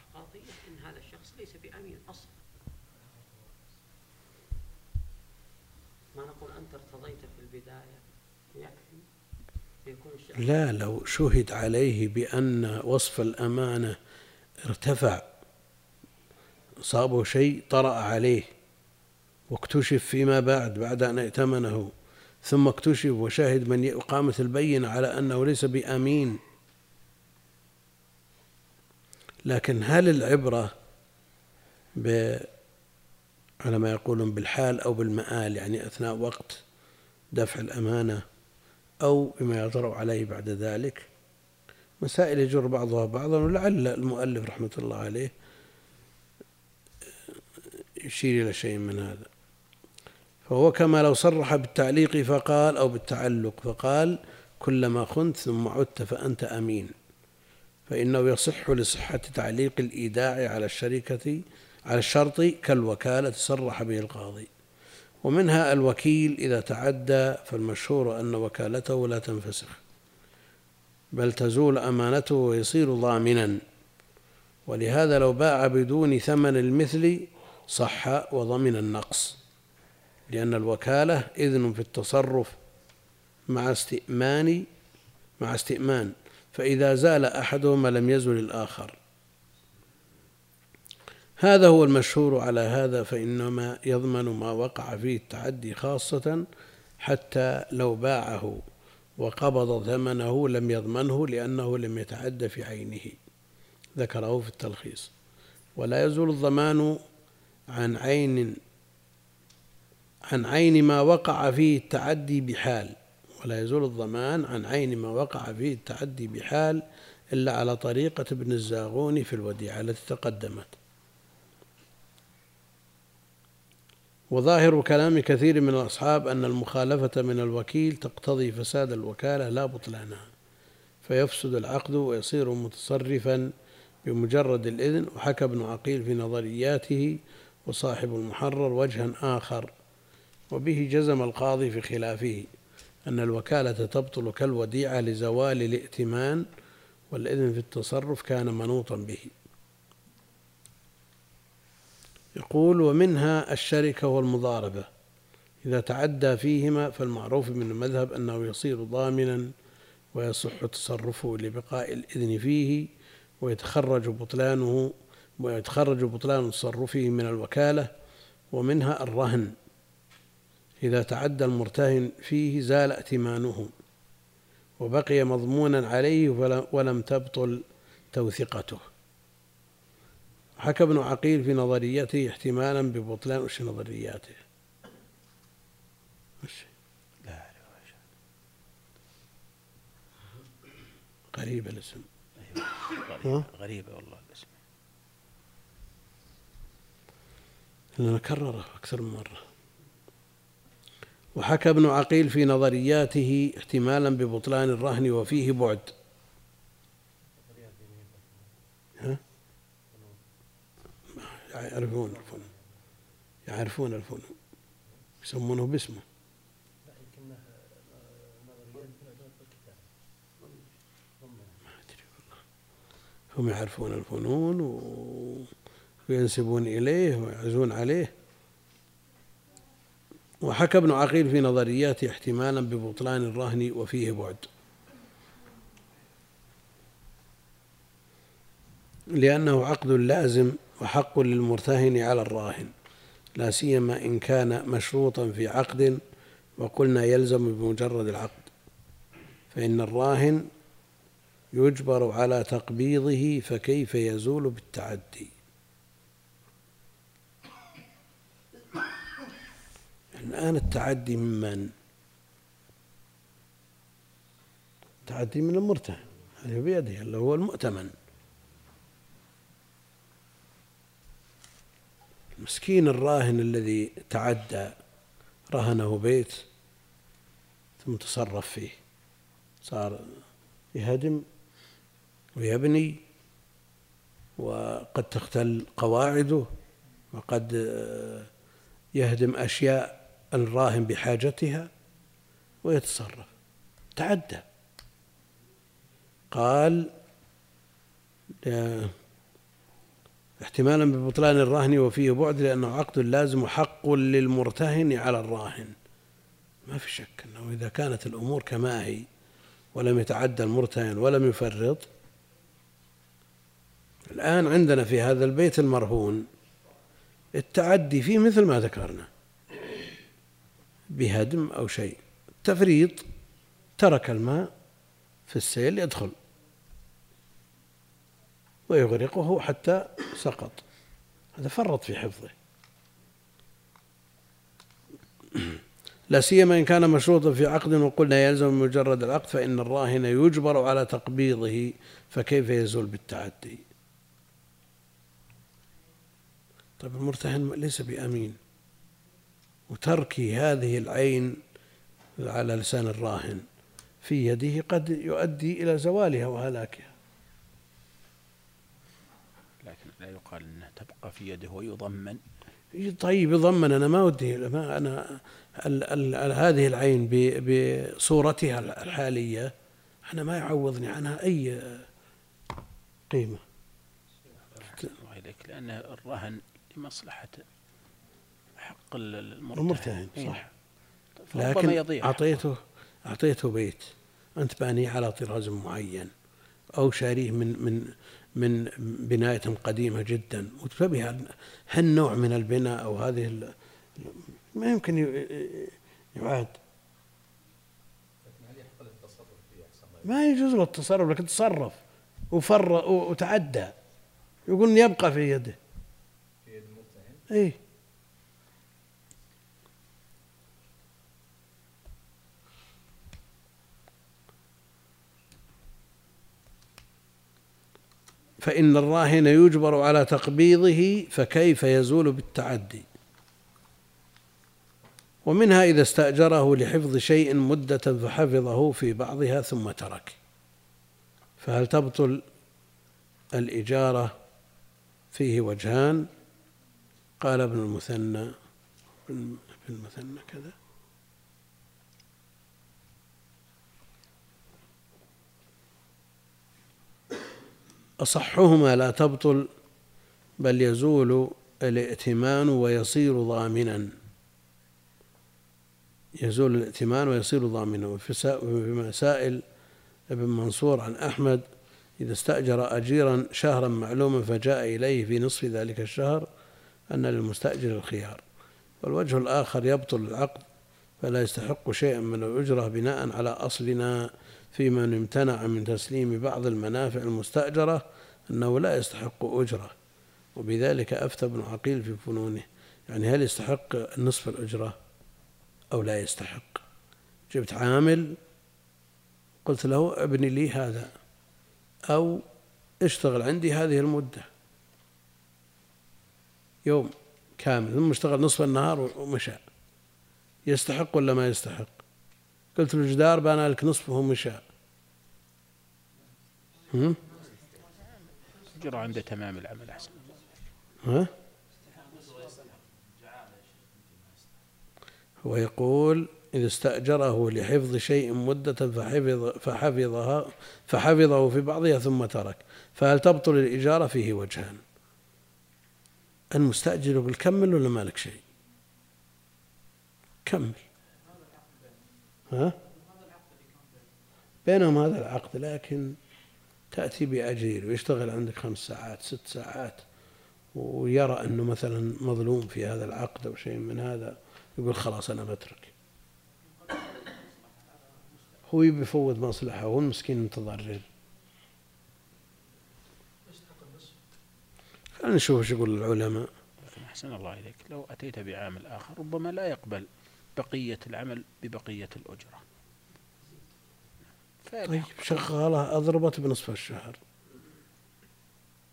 إن هذا الشخص ليس بأمين أصلا ما نقول أنت ارتضيت في البداية. يكفي. لا لو شهد عليه بأن وصف الأمانة ارتفع صابه شيء طرأ عليه واكتشف فيما بعد بعد أن ائتمنه ثم اكتشف وشهد من قامت البينة على أنه ليس بأمين. لكن هل العبرة ب على ما يقولون بالحال أو بالمآل يعني أثناء وقت دفع الأمانة أو بما يطرأ عليه بعد ذلك. مسائل يجر بعضها بعضا ولعل المؤلف رحمة الله عليه يشير إلى شيء من هذا. فهو كما لو صرح بالتعليق فقال أو بالتعلق فقال كلما خنت ثم عدت فأنت أمين. فإنه يصح لصحة تعليق الإيداع على الشركة على الشرط كالوكالة صرح به القاضي. ومنها الوكيل إذا تعدى فالمشهور أن وكالته لا تنفسخ بل تزول أمانته ويصير ضامنا. ولهذا لو باع بدون ثمن المثل صح وضمن النقص لأن الوكالة إذن في التصرف مع استئمان مع استئمان. فإذا زال أحدهما لم يزل الآخر. هذا هو المشهور على هذا فإنما يضمن ما وقع فيه التعدي خاصة حتى لو باعه وقبض ثمنه لم يضمنه لأنه لم يتعد في عينه. ذكره في التلخيص. ولا يزول الضمان عن عين عن عين ما وقع فيه التعدي بحال. ولا يزول الضمان عن عين ما وقع فيه التعدي بحال إلا على طريقة ابن الزاغوني في الوديعة التي تقدمت. وظاهر كلام كثير من الأصحاب أن المخالفة من الوكيل تقتضي فساد الوكالة لا بطلانها فيفسد العقد ويصير متصرفا بمجرد الإذن. وحكى ابن عقيل في نظرياته وصاحب المحرر وجها آخر. وبه جزم القاضي في خلافه أن الوكالة تبطل كالوديعة لزوال الائتمان والإذن في التصرف كان منوطا به. يقول ومنها الشركة والمضاربة. إذا تعدى فيهما فالمعروف من المذهب أنه يصير ضامنا ويصح تصرفه لبقاء الإذن فيه ويتخرج بطلانه ويتخرج بطلان تصرفه من الوكالة ومنها الرهن. إذا تعدى المرتهن فيه زال ائتمانه وبقي مضمونا عليه ولم تبطل توثقته حكى ابن عقيل في نظريته احتمالا ببطلان وش نظرياته؟ وش لا أعرف غريب الاسم. غريبة, غريبة والله الاسم. لأنه كرره أكثر من مرة. وحكى ابن عقيل في نظرياته احتمالا ببطلان الرهن وفيه بعد ها؟ يعرفون الفنون. يعرفون الفنون. يسمونه باسمه. هم يعرفون الفنون وينسبون إليه ويعزون عليه. وحكى ابن عقيل في نظرياته احتمالا ببطلان الرهن وفيه بعد. لأنه عقد لازم وحق للمرتهن على الراهن لا سيما إن كان مشروطا في عقد وقلنا يلزم بمجرد العقد. فإن الراهن يجبر على تقبيضه فكيف يزول بالتعدي؟ الآن التعدي ممن التعدي من المرتهن هذا بيده اللي هو المؤتمن. المسكين الراهن الذي تعدى رهنه بيت ثم تصرف فيه. صار يهدم ويبني وقد تختل قواعده وقد يهدم أشياء الراهن بحاجتها ويتصرف. تعدى. قال احتمالا ببطلان الرهن وفيه بعد لأنه عقد لازم وحق للمرتهن على الراهن. ما في شك أنه إذا كانت الأمور كما هي ولم يتعدى المرتهن ولم يفرط الآن عندنا في هذا البيت المرهون التعدي فيه مثل ما ذكرنا بهدم أو شيء. تفريط ترك الماء في السيل يدخل. ويغرقه حتى سقط. هذا فرط في حفظه. لا سيما إن كان مشروطا في عقد وقلنا يلزم مجرد العقد فإن الراهن يجبر على تقبيضه فكيف يزول بالتعدي؟ طيب المرتهن ليس بأمين وترك هذه العين على لسان الراهن في يده قد يؤدي إلى زوالها وهلاكها لكن لا يقال أنها تبقى في يده ويضمن. طيب يضمن. أنا ما ودي ما أنا ال ال هذه العين بصورتها الحالية أنا ما يعوضني عنها أي قيمة. الله إليك لأن الرهن لمصلحة حق المرتهن. صح. لكن لكن أعطيته أعطيته بيت أنت بانيه على طراز معين أو شاريه من من من بناية قديمة جدا. وتبي هالنوع من البناء أو هذه ما يمكن يعاد. ما يجوز له التصرف لكن تصرف وفر وتعدى. يقول يبقى في يده. في يد المرتهن اي فإن الراهن يجبر على تقبيضه فكيف يزول بالتعدي؟ ومنها إذا استأجره لحفظ شيء مدة فحفظه في بعضها ثم ترك. فهل تبطل الإجارة فيه وجهان؟ قال ابن المثنى ابن المثنى كذا. أصحهما لا تبطل بل يزول الائتمان ويصير ضامنا. يزول الائتمان ويصير ضامنا. وفي مسائل ابن منصور عن أحمد إذا استأجر أجيرا شهرا معلوما فجاء إليه في نصف ذلك الشهر أن للمستأجر الخيار. والوجه الآخر يبطل العقد فلا يستحق شيئا من الأجرة بناء على أصلنا في من امتنع من تسليم بعض المنافع المستأجرة أنه لا يستحق أجرة. وبذلك أفتى ابن عقيل في فنونه. يعني هل يستحق نصف الأجرة أو لا يستحق؟ جبت عامل قلت له ابني لي هذا أو اشتغل عندي هذه المدة. يوم كامل ثم اشتغل نصف النهار ومشى. يستحق ولا ما يستحق؟ قلت له الجدار بان لك نصفه ومشى أجر عند تمام العمل أحسن. ها؟ هو يقول إذا استأجره لحفظ شيء مدة فحفظ فحفظها فحفظه في بعضها ثم ترك. فهل تبطل الإجارة فيه وجهان؟ المستأجر يقول كمل ولا مالك شيء؟ كمل. ها؟ بينهم هذا العقد لكن تأتي بأجير ويشتغل عندك خمس ساعات ست ساعات ويرى أنه مثلا مظلوم في هذا العقد أو شيء من هذا يقول خلاص أنا بترك. هو يبي يفوض مصلحة هو المسكين متضرر. خلينا نشوف إيش يقول العلماء. أحسن الله إليك. لو أتيت بعامل آخر ربما لا يقبل بقية العمل ببقية الأجرة. طيب شغالة أضربت بنصف الشهر.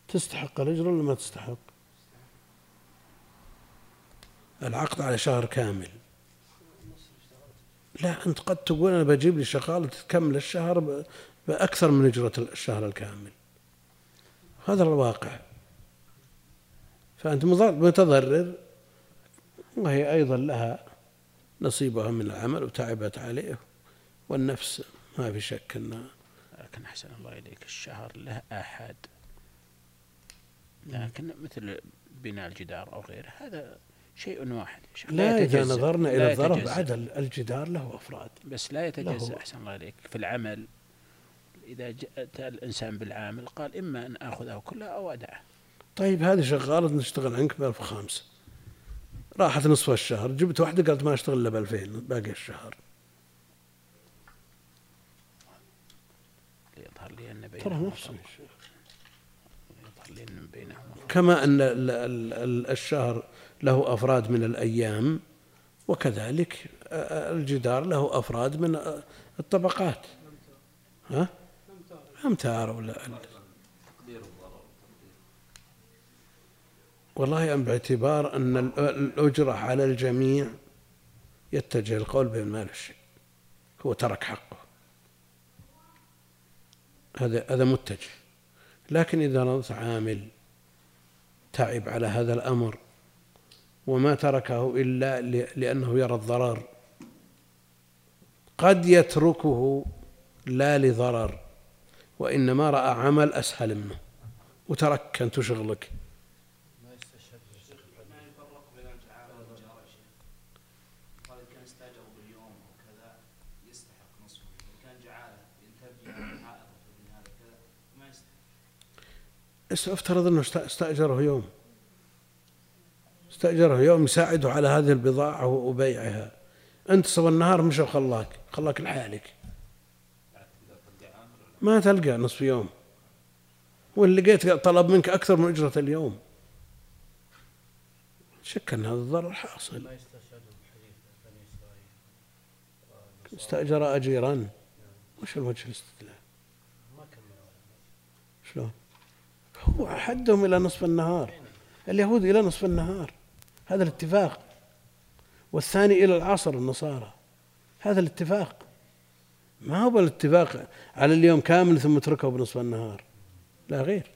تستحق الأجرة ولا ما تستحق؟ العقد على شهر كامل. لا أنت قد تقول أنا بجيب لي شغالة تكمل الشهر بأكثر من أجرة الشهر الكامل. هذا الواقع. فأنت متضرر. وهي أيضا لها نصيبها من العمل وتعبت عليه والنفس ما في شك أنها لكن أحسن الله إليك الشهر له آحاد لكن مثل بناء الجدار أو غيره هذا شيء واحد. لا إذا نظرنا إلى الظرف بعد الجدار له أفراد. بس لا يتجزأ أحسن الله إليك في العمل. إذا جاء الإنسان بالعامل قال إما أن آخذه كله أو أدعه. طيب هذه شغالة نشتغل عنك ب 1005 راحت نصف الشهر جبت واحدة قالت ما أشتغل إلا ب 2000 باقي الشهر. يظهر لي أن ترى نفسه يظهر لي أن بينهما كما أن الشهر له أفراد من الأيام وكذلك الجدار له أفراد من الطبقات. ها؟ أمتار. ولا والله باعتبار أن الأجرة على الجميع يتجه القول بما لا شيء. هو ترك حقه. هذا هذا متجه. لكن إذا نظرت عامل تعب على هذا الأمر وما تركه إلا لأنه يرى الضرر قد يتركه لا لضرر وإنما رأى عمل أسهل منه. وترك أنت شغلك افترض انه استأجره يوم. استأجره يوم يساعده على هذه البضاعة وبيعها. انت صب النهار مشى وخلاك خلاك لحالك. ما تلقى نصف يوم. وإن لقيت طلب منك أكثر من أجرة اليوم. شك أن هذا الضرر حاصل. استأجر أجيرا. وش الوجه الاستدلال؟ شلون؟ هو حدهم إلى نصف النهار. اليهود إلى نصف النهار. هذا الاتفاق. والثاني إلى العصر النصارى. هذا الاتفاق. ما هو بالاتفاق على اليوم كامل ثم اتركه بنصف النهار. لا غير.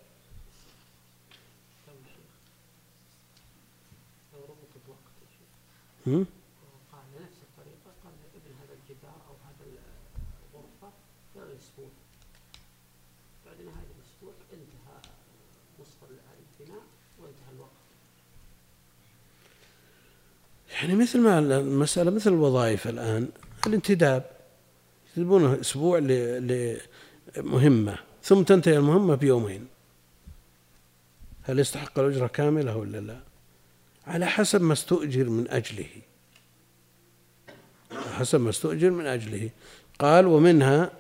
هم؟ قال نفس الطريقة قال ابن هذا الجدار أو هذا الغرفة خلال الأسبوع بعد نهاية الأسبوع انتهى نصف البناء وانتهى الوقت يعني مثل ما المسألة مثل الوظائف الآن الانتداب. يجيبونه أسبوع لمهمة ثم تنتهي المهمة بيومين. هل يستحق الأجرة كاملة ولا لا؟ على حسب ما استؤجر من أجله. حسب ما استؤجر من أجله. قال ومنها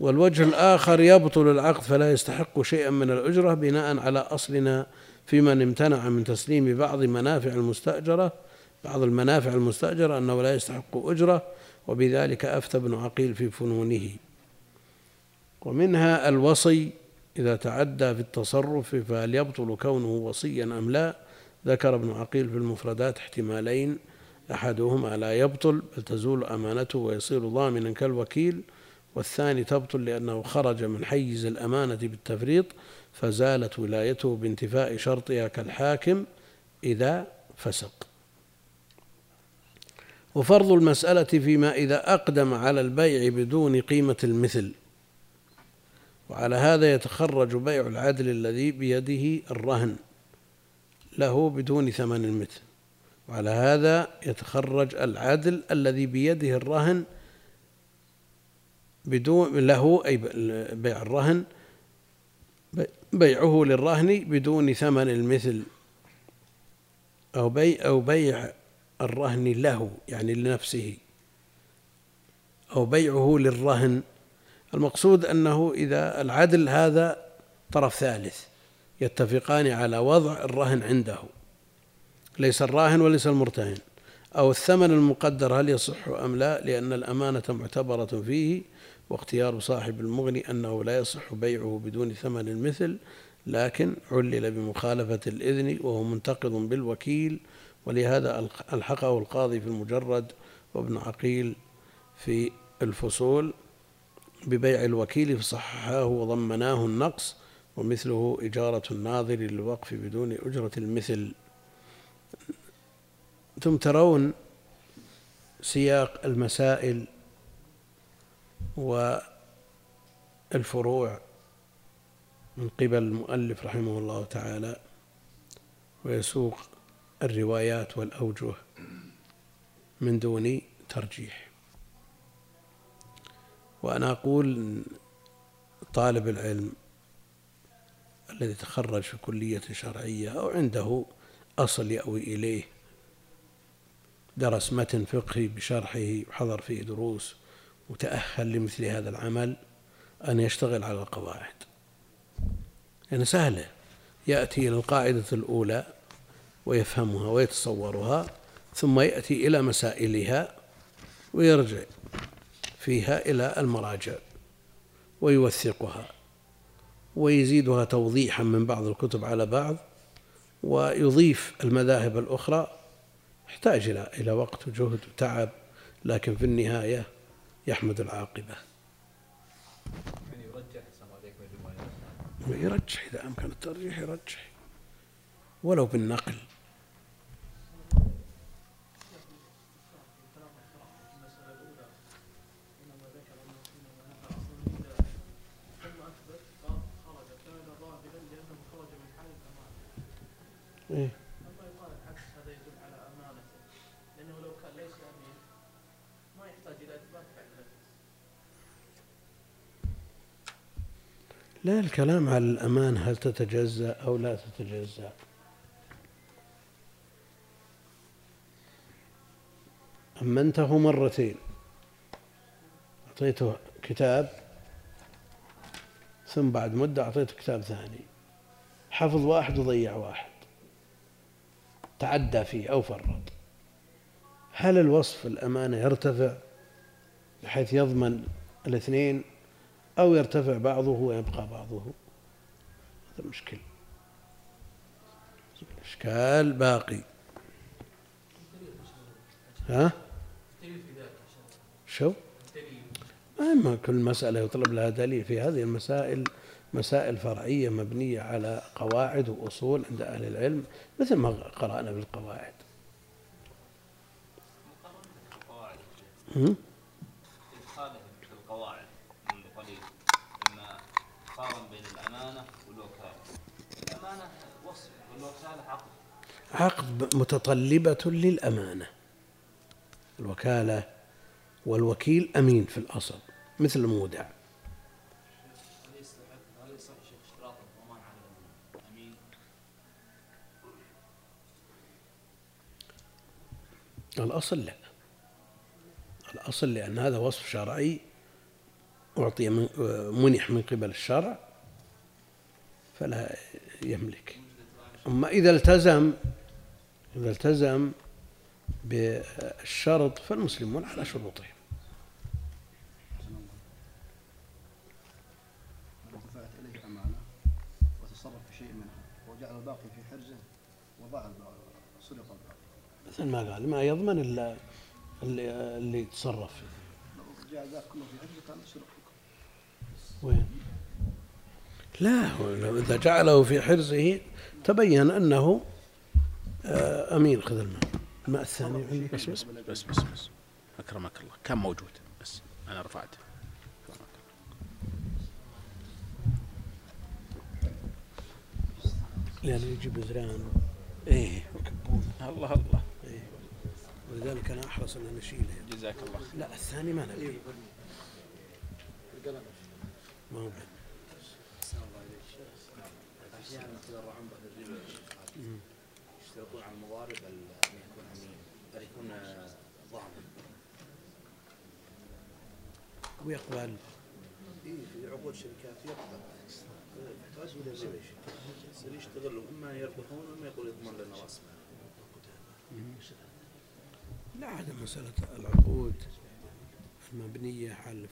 والوجه الآخر يبطل العقد فلا يستحق شيئا من الأجرة بناء على أصلنا في من امتنع من تسليم بعض منافع المستأجرة بعض المنافع المستأجرة أنه لا يستحق أجرة وبذلك أفتى ابن عقيل في فنونه. ومنها الوصي إذا تعدى في التصرف فهل يبطل كونه وصيا أم لا ذكر ابن عقيل في المفردات احتمالين أحدهما لا يبطل بل تزول أمانته ويصير ضامنا كالوكيل والثاني تبطل لأنه خرج من حيز الأمانة بالتفريط فزالت ولايته بانتفاء شرطها كالحاكم إذا فسق. وفرض المسألة فيما إذا أقدم على البيع بدون قيمة المثل. وعلى هذا يتخرج بيع العدل الذي بيده الرهن له بدون ثمن المثل. وعلى هذا يتخرج العدل الذي بيده الرهن بدون له أي بيع الرهن بيعه للرهن بدون ثمن المثل أو بيع أو بيع الرهن له يعني لنفسه. أو بيعه للرهن. المقصود أنه إذا العدل هذا طرف ثالث يتفقان على وضع الرهن عنده. ليس الراهن وليس المرتهن. أو الثمن المقدر هل يصح أم لا؟ لأن الأمانة معتبرة فيه. واختيار صاحب المغني أنه لا يصح بيعه بدون ثمن المثل لكن علل بمخالفة الإذن وهو منتقض بالوكيل ولهذا ألحقه القاضي في المجرد وابن عقيل في الفصول ببيع الوكيل فصححاه وضمناه النقص ومثله إجارة الناظر للوقف بدون أجرة المثل. ثم ترون سياق المسائل والفروع من قبل المؤلف رحمه الله تعالى ويسوق الروايات والأوجه من دون ترجيح. وأنا أقول طالب العلم الذي تخرج في كلية شرعية أو عنده أصل يأوي إليه درس متن فقهي بشرحه وحضر فيه دروس وتأهل لمثل هذا العمل أن يشتغل على القواعد. يعني سهلة. يأتي إلى القاعدة الأولى ويفهمها ويتصورها ثم يأتي إلى مسائلها ويرجع فيها إلى المراجع ويوثقها ويزيدها توضيحا من بعض الكتب على بعض ويضيف المذاهب الأخرى. يحتاج إلى وقت وجهد وتعب لكن في النهاية يحمد العاقبة. يرجح؟ إذا أمكن الترجيح يرجح. ولو بالنقل. المسألة الأولى إنما ذكر أنه إنما نفى أصلا لله ثم أثبت قال خرج كان ظاهرا لأنه خرج من حال الأمانة إيه أما يقال العكس هذا يدل على أمانته لأنه لو كان ليس أمين ما يحتاج إلى إثبات فعل نفس لا الكلام على الأمان هل تتجزأ أو لا تتجزأ؟ أمنته مرتين. أعطيته كتاب ثم بعد مدة أعطيته كتاب ثاني. حفظ واحد وضيع واحد. تعدى فيه أو فرط. هل الوصف الأمانة يرتفع بحيث يضمن الاثنين؟ أو يرتفع بعضه ويبقى بعضه. هذا مشكل. إشكال باقي. ها؟ شو؟ أما كل مسألة يطلب لها دليل. في هذه المسائل مسائل فرعية مبنية على قواعد وأصول عند أهل العلم مثل ما قرأنا بالقواعد. القواعد عقد. عقد متطلبة للأمانة. الوكالة والوكيل أمين في الأصل مثل المودع؟ الأصل لا. الأصل لأن هذا وصف شرعي أعطي من منح من قبل الشرع فلا يملك. أما إذا التزم إذا التزم بالشرط فالمسلمون على شروطهم. مثل ما قال ما يضمن إلا اللي, اللي يتصرف. فيه جعل ذاك كله في كان وين؟ لا هو إذا جعله في حرزه تبين أنه آه، أمين خذ الماء. الماء الثاني عندك بس بس بس بس بس أكرمك الله كان موجود بس أنا رفعته لأنه يجيب زران. إيه. يكبون الله الله. إيه. ولذلك أنا أحرص أن نشيله جزاك الله خير. لا الثاني ما نبي. ما هو. أحيانا يتضرعون بعض الربا يشترطون على المضارب أن يكون امين ان يكون آه، ضامن ويقبل إيه في عقود شركات يقبل. يحتاج إلى الربا يصير يشتغلوا أما يربحون واما يقول يضمن لنا راس لا عدم مسألة العقود. المبنية على